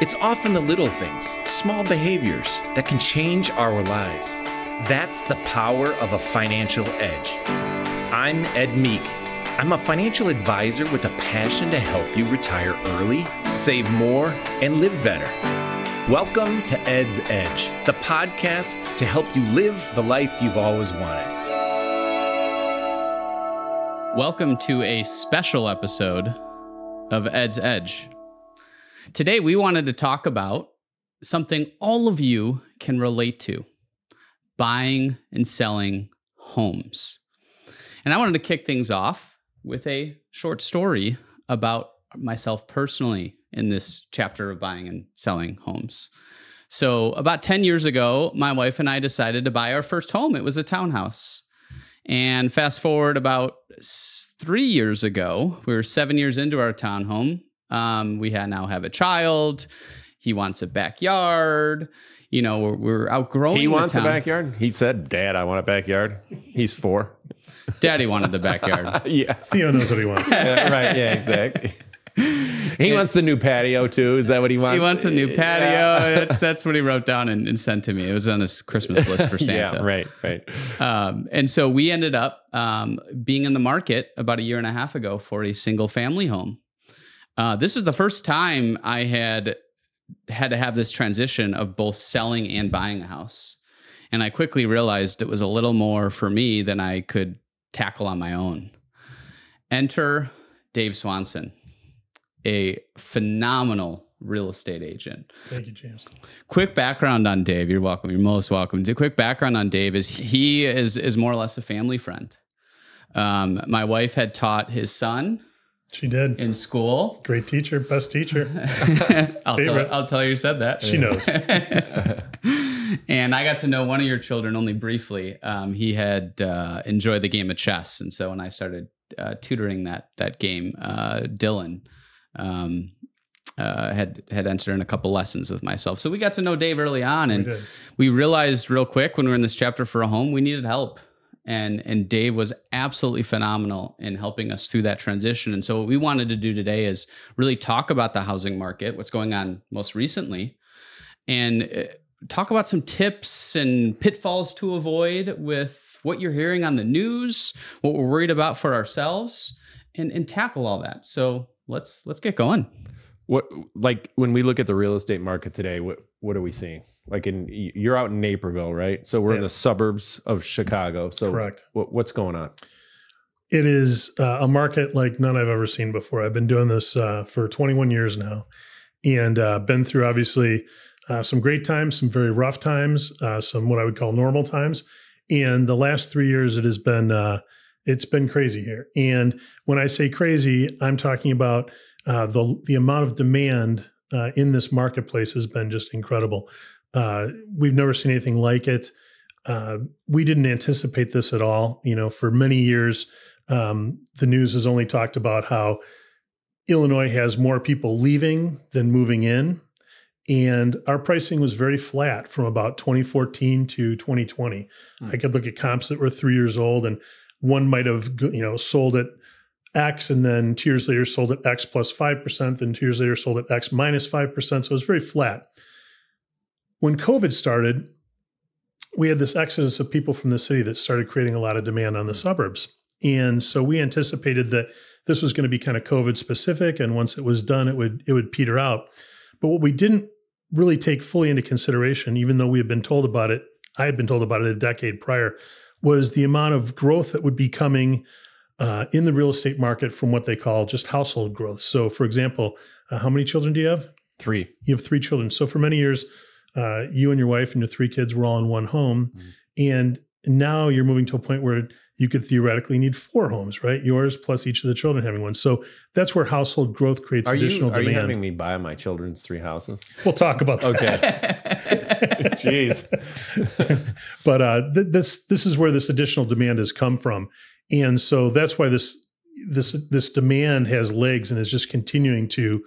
It's often the little things, small behaviors that can change our lives. That's the power of a financial edge. I'm Ed Meek. I'm a financial advisor with a passion to help you retire early, save more, and live better. Welcome to Ed's Edge, the podcast to help you live the life you've always wanted. Welcome to a special episode of Ed's Edge. Today, we wanted to talk about something all of you can relate to buying and selling homes. And I wanted to kick things off with a short story about myself personally in this chapter of buying and selling homes. So, about 10 years ago, my wife and I decided to buy our first home. It was a townhouse. And fast forward about three years ago, we were seven years into our townhome. Um, we had now have a child. He wants a backyard. You know, we're, we're outgrowing. He the wants a backyard. He said, "Dad, I want a backyard." He's four. Daddy wanted the backyard. yeah, Theo knows what he wants. Yeah, right. Yeah, exactly. He wants the new patio too. Is that what he wants? he wants a new patio. That's that's what he wrote down and, and sent to me. It was on his Christmas list for Santa. Yeah, right, right. Um, and so we ended up um, being in the market about a year and a half ago for a single family home. Uh, this was the first time I had had to have this transition of both selling and buying a house. And I quickly realized it was a little more for me than I could tackle on my own. Enter Dave Swanson, a phenomenal real estate agent Thank you, James. quick background on Dave. You're welcome. You're most welcome. The quick background on Dave is he is is more or less a family friend. Um, my wife had taught his son She did. in school. Great teacher, best teacher. I'll tell. I'll tell you said that. She knows. and I got to know one of your children only briefly. Um, he had uh, enjoyed the game of chess, and so when I started uh, tutoring that that game, uh, Dylan um, uh, had had entered in a couple lessons with myself. So we got to know Dave early on, and did. we realized real quick when we were in this chapter for a home, we needed help. And and Dave was absolutely phenomenal in helping us through that transition. And so what we wanted to do today is really talk about the housing market, what's going on most recently, and uh, talk about some tips and pitfalls to avoid with what you're hearing on the news, what we're worried about for ourselves, and and tackle all that. So let's let's get going. What like when we look at the real estate market today? What what are we seeing? Like in you're out in Naperville, right? So we're in the suburbs of Chicago. So Correct. What, what's going on? It is uh, a market like none I've ever seen before. I've been doing this uh, for 21 years now and uh, been through obviously uh, some great times, some very rough times, uh, some what I would call normal times. And the last three years, it has been uh, it's been crazy here. And when I say crazy, I'm talking about uh, the the amount of demand uh, in this marketplace has been just incredible. Uh, we've never seen anything like it. Uh, we didn't anticipate this at all. You know, for many years, um, the news has only talked about how Illinois has more people leaving than moving in. And our pricing was very flat from about 2014 to 2020. I could look at comps that were three years old, and one might have you know sold at X, and then two years later sold at X plus plus five percent, then two years later sold at X minus minus five percent. So it was very flat. When COVID started, we had this exodus of people from the city that started creating a lot of demand on the suburbs. And so we anticipated that this was going to be kind of COVID specific. And once it was done, it would it would peter out. But what we didn't really take fully into consideration, even though we had been told about it, I had been told about it a decade prior, was the amount of growth that would be coming uh, in the real estate market from what they call just household growth. So, for example, uh, how many children do you have? Three. You have three children. So for many years, uh, you and your wife and your three kids were all in one home, and now you're moving to a point where you could theoretically need four homes, right? Yours plus each of the children having one. So that's where household growth creates Are you additional are you demand. having me buy my children's three houses? we'll talk about that. Okay. Jeez. but uh, th- this this is where this additional demand has come from, and so that's why this this this demand has legs and is just continuing to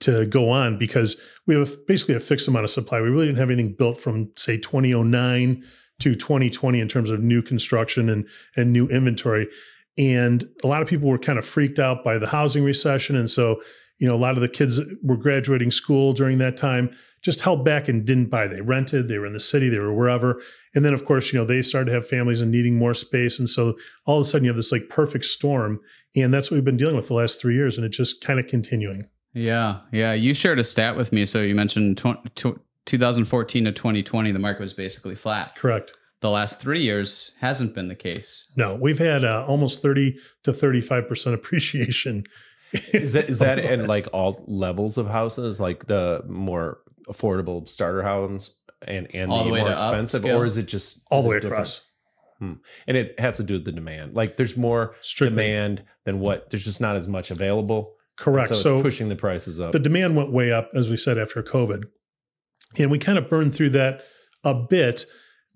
to go on because we have basically a fixed amount of supply. We really didn't have anything built from say 2009 to 2020 in terms of new construction and and new inventory. And a lot of people were kind of freaked out by the housing recession, and so you know, a lot of the kids were graduating school during that time, just held back and didn't buy. They rented, they were in the city, they were wherever. And then, of course, you know, they started to have families and needing more space. And so all of a sudden you have this like perfect storm. And that's what we've been dealing with the last three years. And it's just kind of continuing. Yeah. Yeah. You shared a stat with me. So you mentioned tw- tw- 2014 to 2020, the market was basically flat. Correct. The last three years hasn't been the case. No, we've had uh, almost 30 to 35% appreciation. Is that is that in like all levels of houses, like the more affordable starter homes and and All the, the way more to expensive, upscale? or is it just all the it way different? across. Hmm. And it has to do with the demand. Like there's more Strictly. demand than what there's just not as much available. Correct. So it's So, pushing the prices up. the demand went way up, as we said, after COVID. And we kind of burned through that a bit.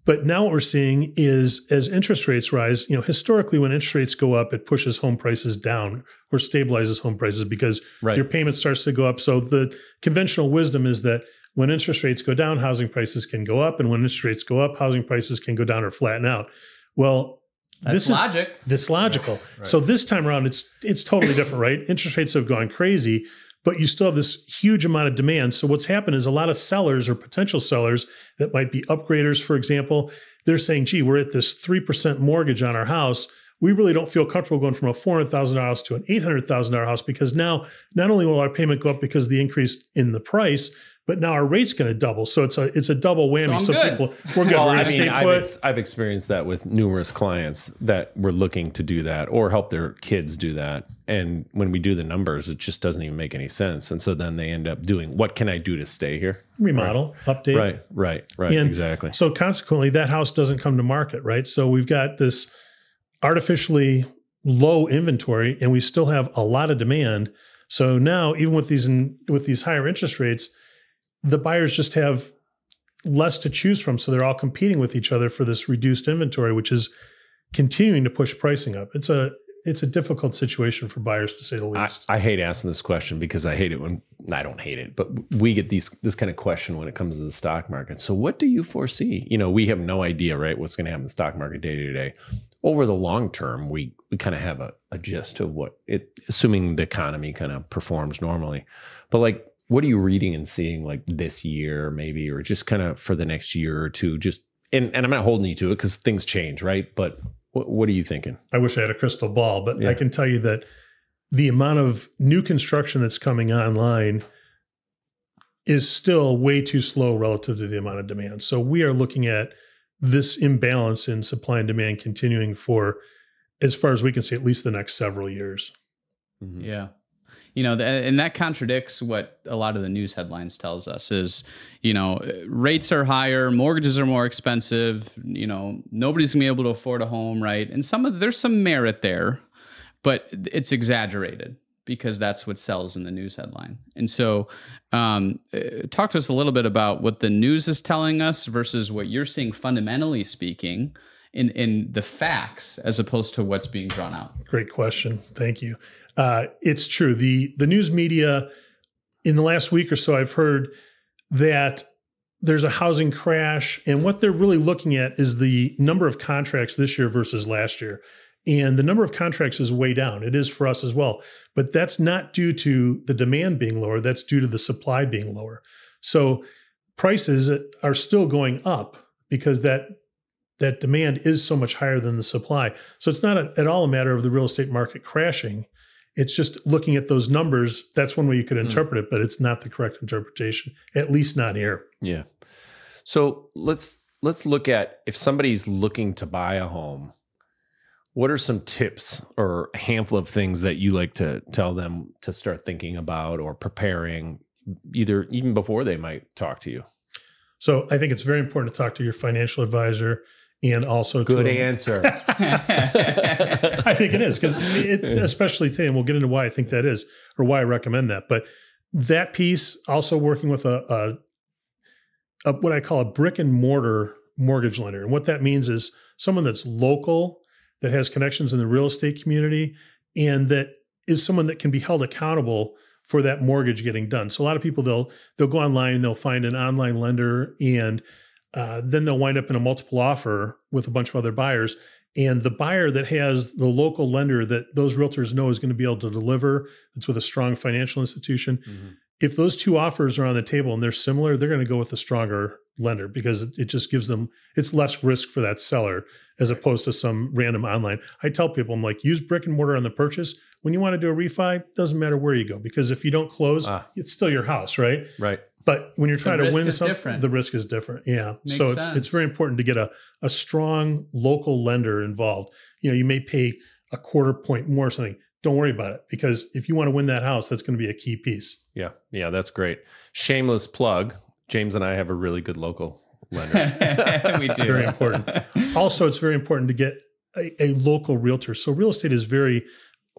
But now what we're seeing is as interest rates rise, you know, historically when interest rates go up, it pushes home prices down or stabilizes home prices because right. your payment starts to go up. So the conventional wisdom is that when interest rates go down, housing prices can go up. And when interest rates go up, housing prices can go down or flatten out. Well, That's this is logic. that's logical. right. So this time around, it's it's totally different, right? Interest rates have gone crazy, but you still have this huge amount of demand. So what's happened is a lot of sellers or potential sellers that might be upgraders, for example, they're saying, "Gee, we're at this three percent mortgage on our house." We really don't feel comfortable going from a four hundred thousand dollar house to an eight hundred thousand dollar house because now not only will our payment go up because of the increase in the price, but now our rate's going to double. So it's a it's a double whammy. I'm good. people we're good. Well, we're I going to mean, stay I've, ex- I've experienced that with numerous clients that were looking to do that or help their kids do that. And when we do the numbers, it just doesn't even make any sense. And so then they end up doing, what can I do to stay here? remodel, update, Right, right, right. And exactly. So consequently, that house doesn't come to market, right? So we've got this artificially low inventory, and we still have a lot of demand. So now, even with these with these higher interest rates, the buyers just have less to choose from. So they're all competing with each other for this reduced inventory, which is continuing to push pricing up. It's a it's a difficult situation for buyers to say the I, least. I hate asking this question because I hate it when I don't hate it, but we get these this kind of question when it comes to the stock market. So what do you foresee? You know, we have no idea, right, what's going to happen in the stock market day to day. Over the long term, we we kind of have a, a gist of what it assuming the economy kind of performs normally. But like what are you reading and seeing like this year, maybe, or just kind of for the next year or two? Just and, and I'm not holding you to it because things change, right? But what, what are you thinking? I wish I had a crystal ball, but Yeah. I can tell you that the amount of new construction that's coming online is still way too slow relative to the amount of demand. So we are looking at this imbalance in supply and demand continuing for as far as we can see at least the next several years. Mhm. Yeah. You know, and that contradicts what a lot of the news headlines tells us is, you know, rates are higher, mortgages are more expensive, you know, nobody's to be able to afford a home, right? And some of there's some merit there, but it's exaggerated because that's what sells in the news headline. And so, um, uh, talk to us a little bit about what the news is telling us versus what you're seeing fundamentally speaking in in the facts as opposed to what's being drawn out. Great question. Thank you. Uh, it's true. The the news media in the last week or so, I've heard that there's a housing crash, and what they're really looking at is the number of contracts this year versus last year. And the number of contracts is way down. It is for us as well. But that's not due to the demand being lower, that's due to the supply being lower. So prices are still going up because that that demand is so much higher than the supply. So it's not a, at all a matter of the real estate market crashing. It's just looking at those numbers. That's one way you could hmm. interpret it, but it's not the correct interpretation, at least not here. Yeah. So let's let's look at if somebody's looking to buy a home, what are some tips or a handful of things that you like to tell them to start thinking about or preparing either even before they might talk to you? So I think it's very important to talk to your financial advisor and also Good to answer. I think it is because it, especially today, and we'll get into why I think that is or why I recommend that. But that piece, also working with a, a, a what I call a brick and mortar mortgage lender, and what that means is someone that's local, that has connections in the real estate community, and that is someone that can be held accountable for that mortgage getting done. So a lot of people they'll they'll go online and they'll find an online lender and uh, then they'll wind up in a multiple offer with a bunch of other buyers. and the buyer that has the local lender that those realtors know is going to be able to deliver, that's with a strong financial institution. Mhm. If those two offers are on the table and they're similar, they're going to go with the stronger lender because it- it just gives them it's less risk for that seller as opposed to some random online. I tell people I'm like use brick and mortar on the purchase. When you want to do a refi, doesn't matter where you go because if you don't close, Ah. it's still your house, right? Right. But when you're trying to win something, different. the risk is different. Yeah. Makes so it's sense. it's very important to get a a strong local lender involved. You know, you may pay a quarter point more or something. Don't worry about it because if you want to win that house, that's going to be a key piece. Yeah. Yeah. That's great. Shameless plug. James and I have a really good local lender. we do. It's very important. Also, it's very important to get a, a local realtor. So real estate is very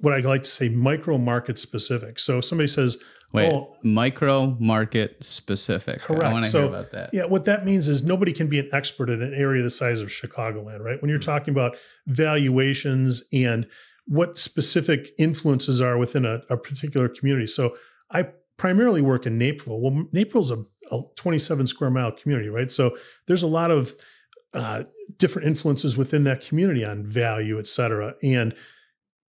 what I like to say micro market specific. So if somebody says, Wait, "Oh, micro market specific. Correct. I want to So, hear about that. Yeah, what that means is nobody can be an expert in an area the size of Chicagoland, right? When you're talking about valuations and what specific influences are within a, a particular community. So I primarily work in Naperville. Well, Naperville's a, a 27 square mile community, right? So there's a lot of uh, different influences within that community on value, et cetera. And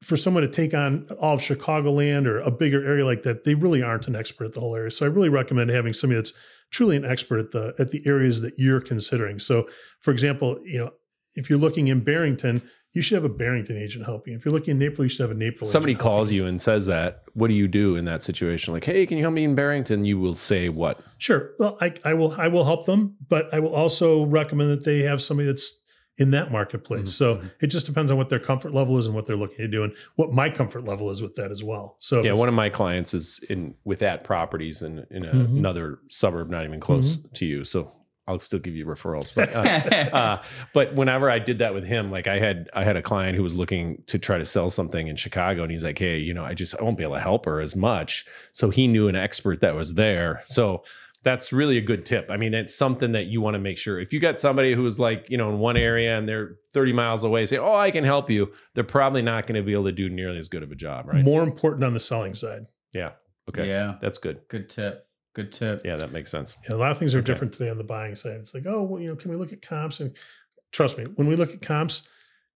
for someone to take on all of Chicagoland or a bigger area like that, they really aren't an expert at the whole area. So I really recommend having somebody that's truly an expert at the at the areas that you're considering. So, for example, you know, if you're looking in Barrington, you should have a Barrington agent helping. If you're looking in Naperville, you should have a Naperville. Somebody calls you and says that. What do you do in that situation? Like, hey, can you help me in Barrington? You will say what? Sure. Well, I, I will I will help them, but I will also recommend that they have somebody that's in that marketplace. Mhm, So mhm. it just depends on what their comfort level is and what they're looking to do, and what my comfort level is with that as well. So Yeah, one of my clients is in with at properties in in a, Mhm. another suburb, not even close Mm-hmm. to you. So I'll still give you referrals. But uh, uh, but whenever I did that with him, like I had I had a client who was looking to try to sell something in Chicago, and he's like, hey, you know, I just I won't be able to help her as much. So he knew an expert that was there. So that's really a good tip. I mean, it's something that you want to make sure. If you got somebody who's like, you know, in one area and they're 30 miles away, say, oh, I can help you. They're probably not going to be able to do nearly as good of a job, right? more important on the selling side. Yeah. Okay. Yeah. That's good. Good tip. Good tip. Yeah, that makes sense. Yeah, a lot of things are Okay. different today on the buying side. It's like, oh, well, you know, can we look at comps? And trust me, when we look at comps,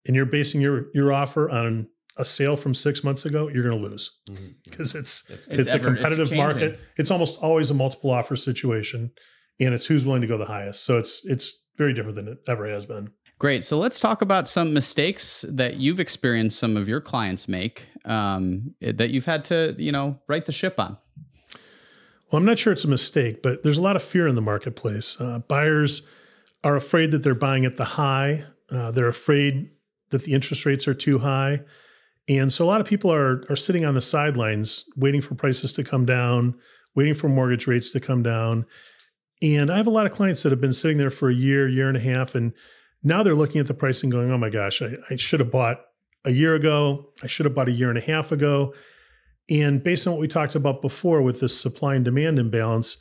and you're basing your your offer on a sale from six months ago, you're going to lose because it's That's good. it's, It's a ever- it's competitive changing. market. It's almost always a multiple offer situation, and it's who's willing to go the highest. So it's it's very different than it ever has been. Great. So let's talk about some mistakes that you've experienced some of your clients make um, that you've had to, you know, right the ship on. Well, I'm not sure it's a mistake, but there's a lot of fear in the marketplace. Uh, buyers are afraid that they're buying at the high. Uh, they're afraid that the interest rates are too high, and so a lot of people are are sitting on the sidelines, waiting for prices to come down, waiting for mortgage rates to come down. And I have a lot of clients that have been sitting there for a year, year and a half, and now they're looking at the pricing, going, "Oh my gosh, I, I should have bought a year ago. I should have bought a year and a half ago." And based on what we talked about before with this supply and demand imbalance,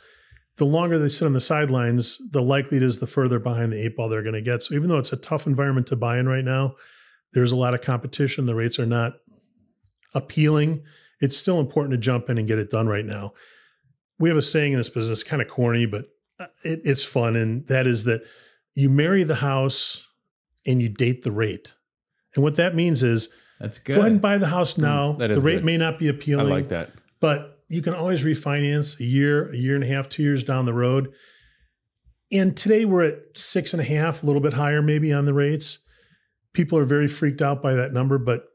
the longer they sit on the sidelines, the likely it is the further behind the eight ball they're going to get. So even though it's a tough environment to buy in right now, there's a lot of competition. The rates are not appealing. It's still important to jump in and get it done right now. We have a saying in this business, kind of corny, but uh, it, it's fun. And that is that you marry the house and you date the rate. And what that means is That's good. go ahead and buy the house now. that the rate good. may not be appealing. I appealing like that. but you can always refinance a year, a year and a half, two years down the road. And today we're at six and a half, a little bit higher maybe on the rates. People are very freaked out by that number, but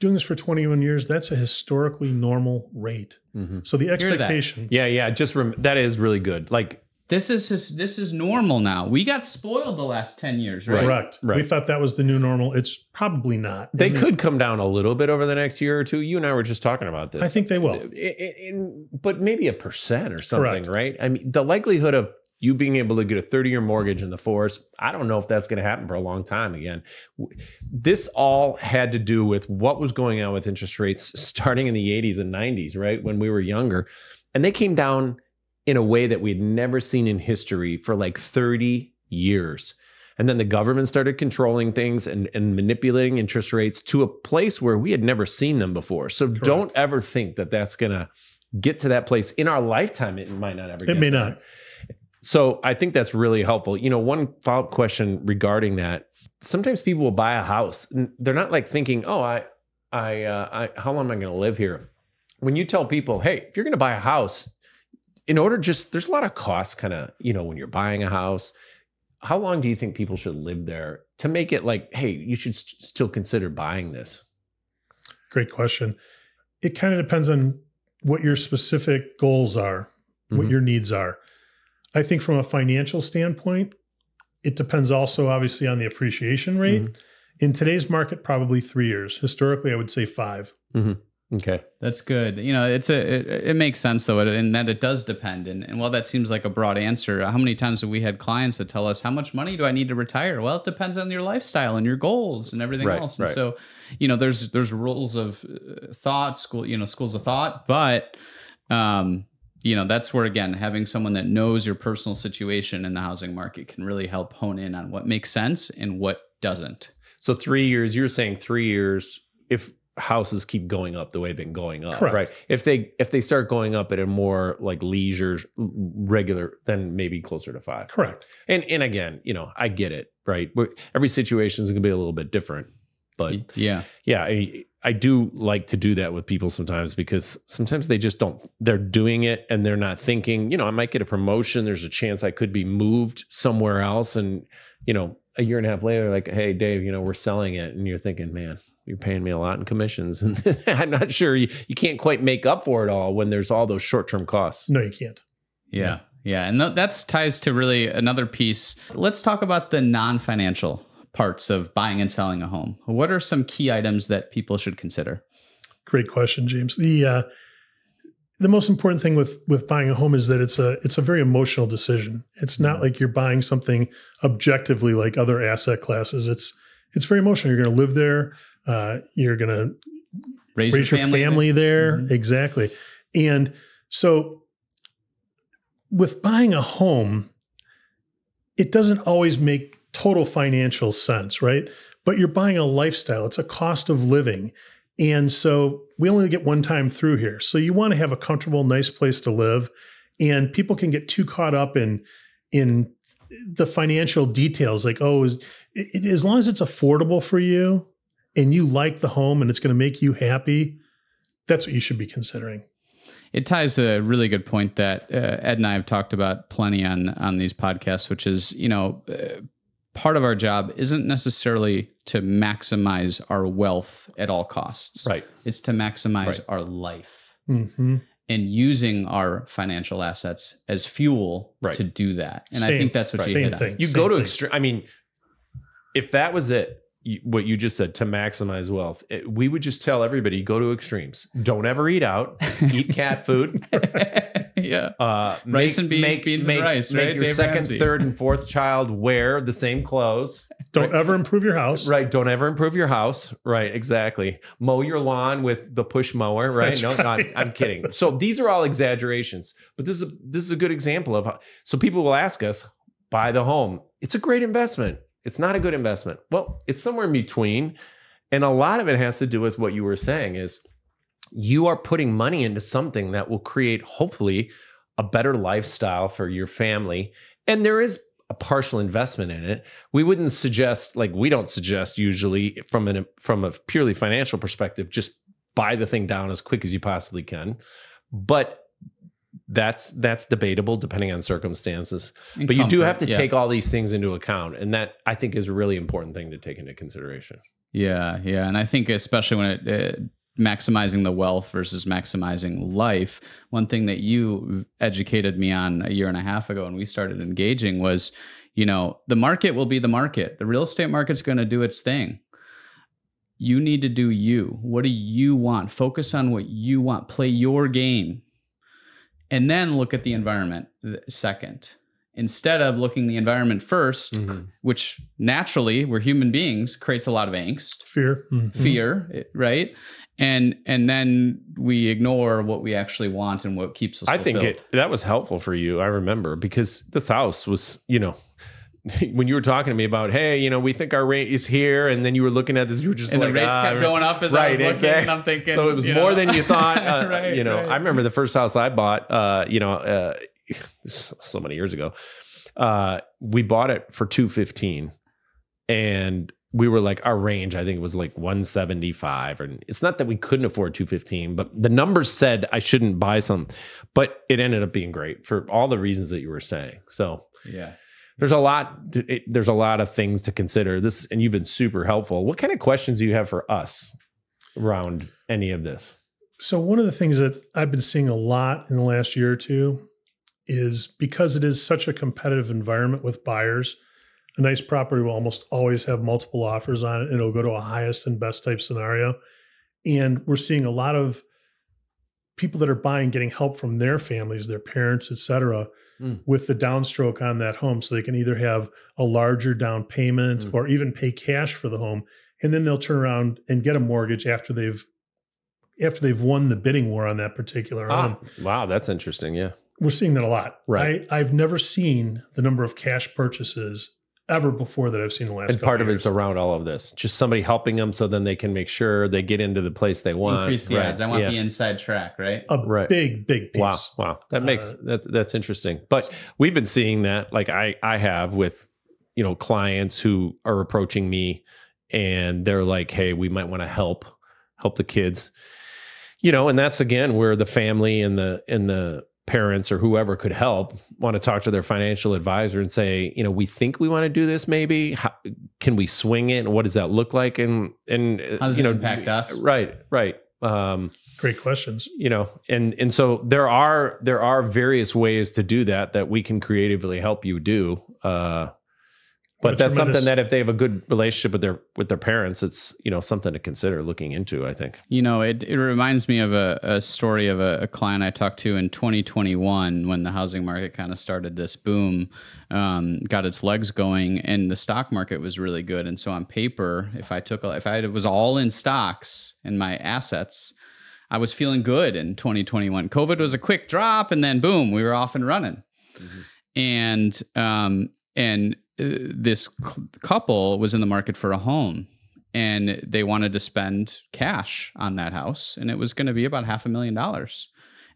doing this for 21 years, that's a historically normal rate. Mhm. So the expectation, Yeah, yeah. Just rem- that is really good. Like, This is just, this is normal now. We got spoiled the last 10 years, right? correct. right. We thought that was the new normal. It's probably not. they And could come down a little bit over the next year or two. You and I were just talking about this. I think they will. I- I- in- but maybe a percent or something, Correct. right? I mean, the likelihood of you being able to get a 30 year mortgage in the fours, I don't know if that's going to happen for a long time again. This all had to do with what was going on with interest rates starting in the 80s and 90s, right? When we were younger. And they came down in a way that we'd never seen in history for like 30 years. And then the government started controlling things and, and manipulating interest rates to a place where we had never seen them before. So don't ever think that that's going to get to that place in our lifetime. It might not ever. It may there. not. So I think that's really helpful. You know, one follow up question regarding that sometimes people will buy a house and they're not like thinking, oh, I, I, uh, I how long am I going to live here? When you tell people, hey, if you're going to buy a house, in order just there's a lot of costs kind of you know when you're buying a house how long do you think people should live there to make it like hey you should st- still consider buying this Great question. It kind of depends on what your specific goals are, what Mhm. your needs are. I think from a financial standpoint, it depends also obviously on the appreciation rate. Mhm. In today's market, probably three years. Historically, I would say five. okay That's good. You know, it's a it, it makes sense though, and that it does depend. And, and while that seems like a broad answer, how many times have we had clients that tell us, "How much money do I need to retire?" Well, it depends on your lifestyle and your goals and everything Right, else. And right. so, you know, there's there's rules of uh, thought, school, you know, schools of thought, but um, you know, that's where again, having someone that knows your personal situation in the housing market can really help hone in on what makes sense and what doesn't. so three years you're saying three years if houses keep going up the way they've been going up Correct. right if they if they start going up at a more like leisure regular then maybe closer to five Correct. and and again you know i get it right We're- every situation is going to be a little bit different but yeah. yeah I, I do like to do that with people sometimes because sometimes they just don't they're doing it and they're not thinking you know i might get a promotion there's a chance i could be moved somewhere else and you know a year and a half later like hey dave you know we're selling it and you're thinking man you're paying me a lot in commissions and i'm not sure you, you can't quite make up for it all when there's all those short-term costs No, you can't. Yeah. Yeah. And th- that's ties to really another piece. Let's talk about the non financial parts of buying and selling a home. What are some key items that people should consider? Great question, James. The uh, the most important thing with with buying a home is that it's a it's a very emotional decision. It's not like you're buying something objectively like other asset classes. It's it's very emotional. You're going to live there. Uh, you're going to Raise, raise your family, there. Mhm. Exactly. And so with buying a home, it doesn't always make total financial sense, right? But you're buying a lifestyle, it's a cost of living. And so we only get one time through here. So you want to have a comfortable, nice place to live. And people can get too caught up in in the financial details, like, oh, is, it, as long as it's affordable for you and you like the home and it's going to make you happy, that's what you should be considering. It ties a really good point that uh, Ed and I have talked about plenty on on these podcasts, which is you know uh, part of our job isn't necessarily to maximize our wealth at all costs. right It's to maximize Right. our life hmm and using our financial assets as fuel Right. to do that. And I think that's what you Same hit on. you Same go to thing. extreme i mean if that was it you- what you just said to maximize wealth it- we would just tell everybody go to extremes don't ever eat out eat cat food yeah. uh Rice make- and beans, make, beans and make- rice, make right? your Dave second Ramsey. third and fourth child wear the same clothes Don't ever improve your house. right don't ever improve your house right exactly mow your lawn with the push mower right That's no right. not, i'm kidding so these are all exaggerations but this is a, this is a good example of how so people will ask us buy the home it's a great investment it's not a good investment well it's somewhere in between and a lot of it has to do with what you were saying is you are putting money into something that will create hopefully a better lifestyle for your family and there is a partial investment in it. We wouldn't suggest like we don't suggest usually from an from a purely financial perspective just buy the thing down as quick as you possibly can but that's that's debatable depending on circumstances. And but you do have to yeah. take all these things into account and that i think is a really important thing to take into consideration. Yeah, yeah, and I think especially when it uh, maximizing the wealth versus maximizing life. One thing that you educated me on a year and a half ago when we started engaging was, you know, the market will be the market. The real estate market's going to do its thing. You need to do you. What do you want? Focus on what you want. Play your game. And then look at the environment second. Instead of looking the environment 1st Mhm. which naturally we're human beings creates a lot of angst Fear. Mhm. fear right and and then we ignore what we actually want and what keeps us I think it that was helpful for you. I remember because this house was, you know, when you were talking to me about, hey, you know, we think our rate is here, and then you were looking at this, you were just and like, the rates ah, kept going up as I was looking, exact- and I'm thinking. so it was more know. than you thought. Uh, Right, you know, right. I remember the first house I bought. Uh, you know, uh, so many years ago. Uh, we bought it for two fifteen, and we were like our range i think it was like 175 and it's not that we couldn't afford 215 but the numbers said i shouldn't buy some but it ended up being great for all the reasons that you were saying so Yeah. there's a lot to- it, there's a lot of things to consider this and you've been super helpful what kind of questions do you have for us around any of this So one of the things that I've been seeing a lot in the last year or two is because it is such a competitive environment with buyers, a nice property will almost always have multiple offers on it and it'll go to a highest and best type scenario. And we're seeing a lot of people that are buying getting help from their families, their parents, et cetera, Mm. with the downstroke on that home. So they can either have a larger down payment Mm. or even pay cash for the home. And then they'll turn around and get a mortgage after they've after they've won the bidding war on that particular home. ah, wow that's interesting yeah We're seeing that a lot. Right. I, I've never seen the number of cash purchases ever before that I've seen the last and part of years. it's around all of this just somebody helping them so then they can make sure they get into the place they want Increase the Right, ads. I want yeah. the inside track, right? a Right. big, big piece. Wow, wow, that makes Uh, that that's interesting. But we've been seeing that, like I I have with you know clients who are approaching me, and they're like, "Hey, we might want to help help the kids," you know, and that's again where the family and the and the parents or whoever could help want to talk to their financial advisor and say, you know, we think we want to do this. Maybe How, can we swing it? And what does that look like? And and How does you it know, impact us? Right, right. Um, Great questions. you know and and so there are there are various ways to do that that we can creatively help you do uh A but that's something that if they have a good relationship with their with their parents it's you know something to consider looking into i think You know, it, it reminds me of a, a story of a, a client I talked to in 2021 when the housing market kind of started this boom, um, got its legs going, and the stock market was really good. And so on paper, if I took, a- if I was all in stocks and my assets, I was feeling good in 2021. COVID was a quick drop, and then boom, we were off and running. And um, and this cou- couple was in the market for a home and they wanted to spend cash on that house and it was going to be about half a million dollars.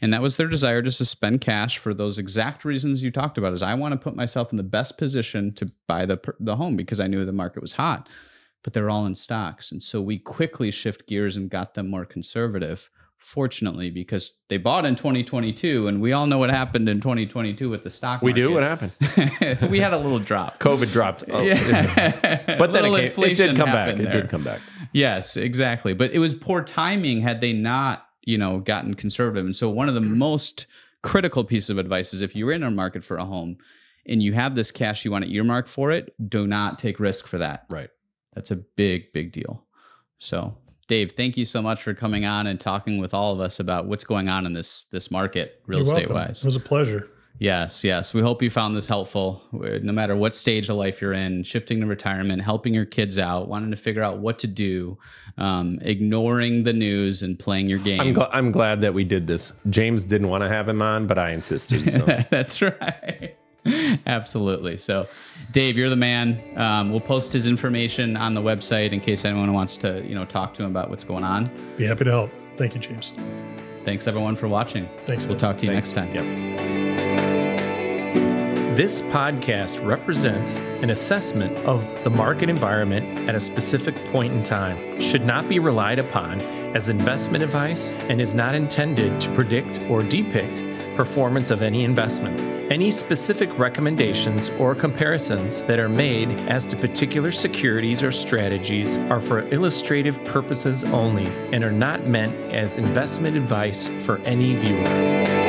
And that was their desire just to spend cash for those exact reasons you talked about is i want to put myself in the best position to buy the, the home because i knew the market was hot. But they're all in stocks and so we quickly shift gears and got them more conservative fortunately because they bought in 2022 and we all know what happened in 2022 with the stock Market. we do what happened we had a little drop covid dropped oh, yeah. but then it, came, it did come back happened it did come back Yes, exactly. But it was poor timing had they not, you know, gotten conservative. And so one of the most critical pieces of advice is if you're in a market for a home and you have this cash you want to earmark for it, do not take risk for that. right That's a big, big deal. So Dave, thank you so much for coming on and talking with all of us about what's going on in this this market, real You're estate welcome. wise. It was a pleasure. Yes, yes. We hope you found this helpful. No matter what stage of life you're in, shifting to retirement, helping your kids out, wanting to figure out what to do, um, ignoring the news and playing your game. I'm, gl- I'm glad that we did this james didn't want to have him on but i insisted so That's right. Absolutely. So, Dave, you're the man. Um, we'll post his information on the website in case anyone wants to, you know, talk to him about what's going on. Be happy to help. Thank you, James. Thanks everyone for watching. Thanks. We'll talk to you next time. Yep. This podcast represents an assessment of the market environment at a specific point in time, should not be relied upon as investment advice, and is not intended to predict or depict performance of any investment. Any specific recommendations or comparisons that are made as to particular securities or strategies are for illustrative purposes only and are not meant as investment advice for any viewer.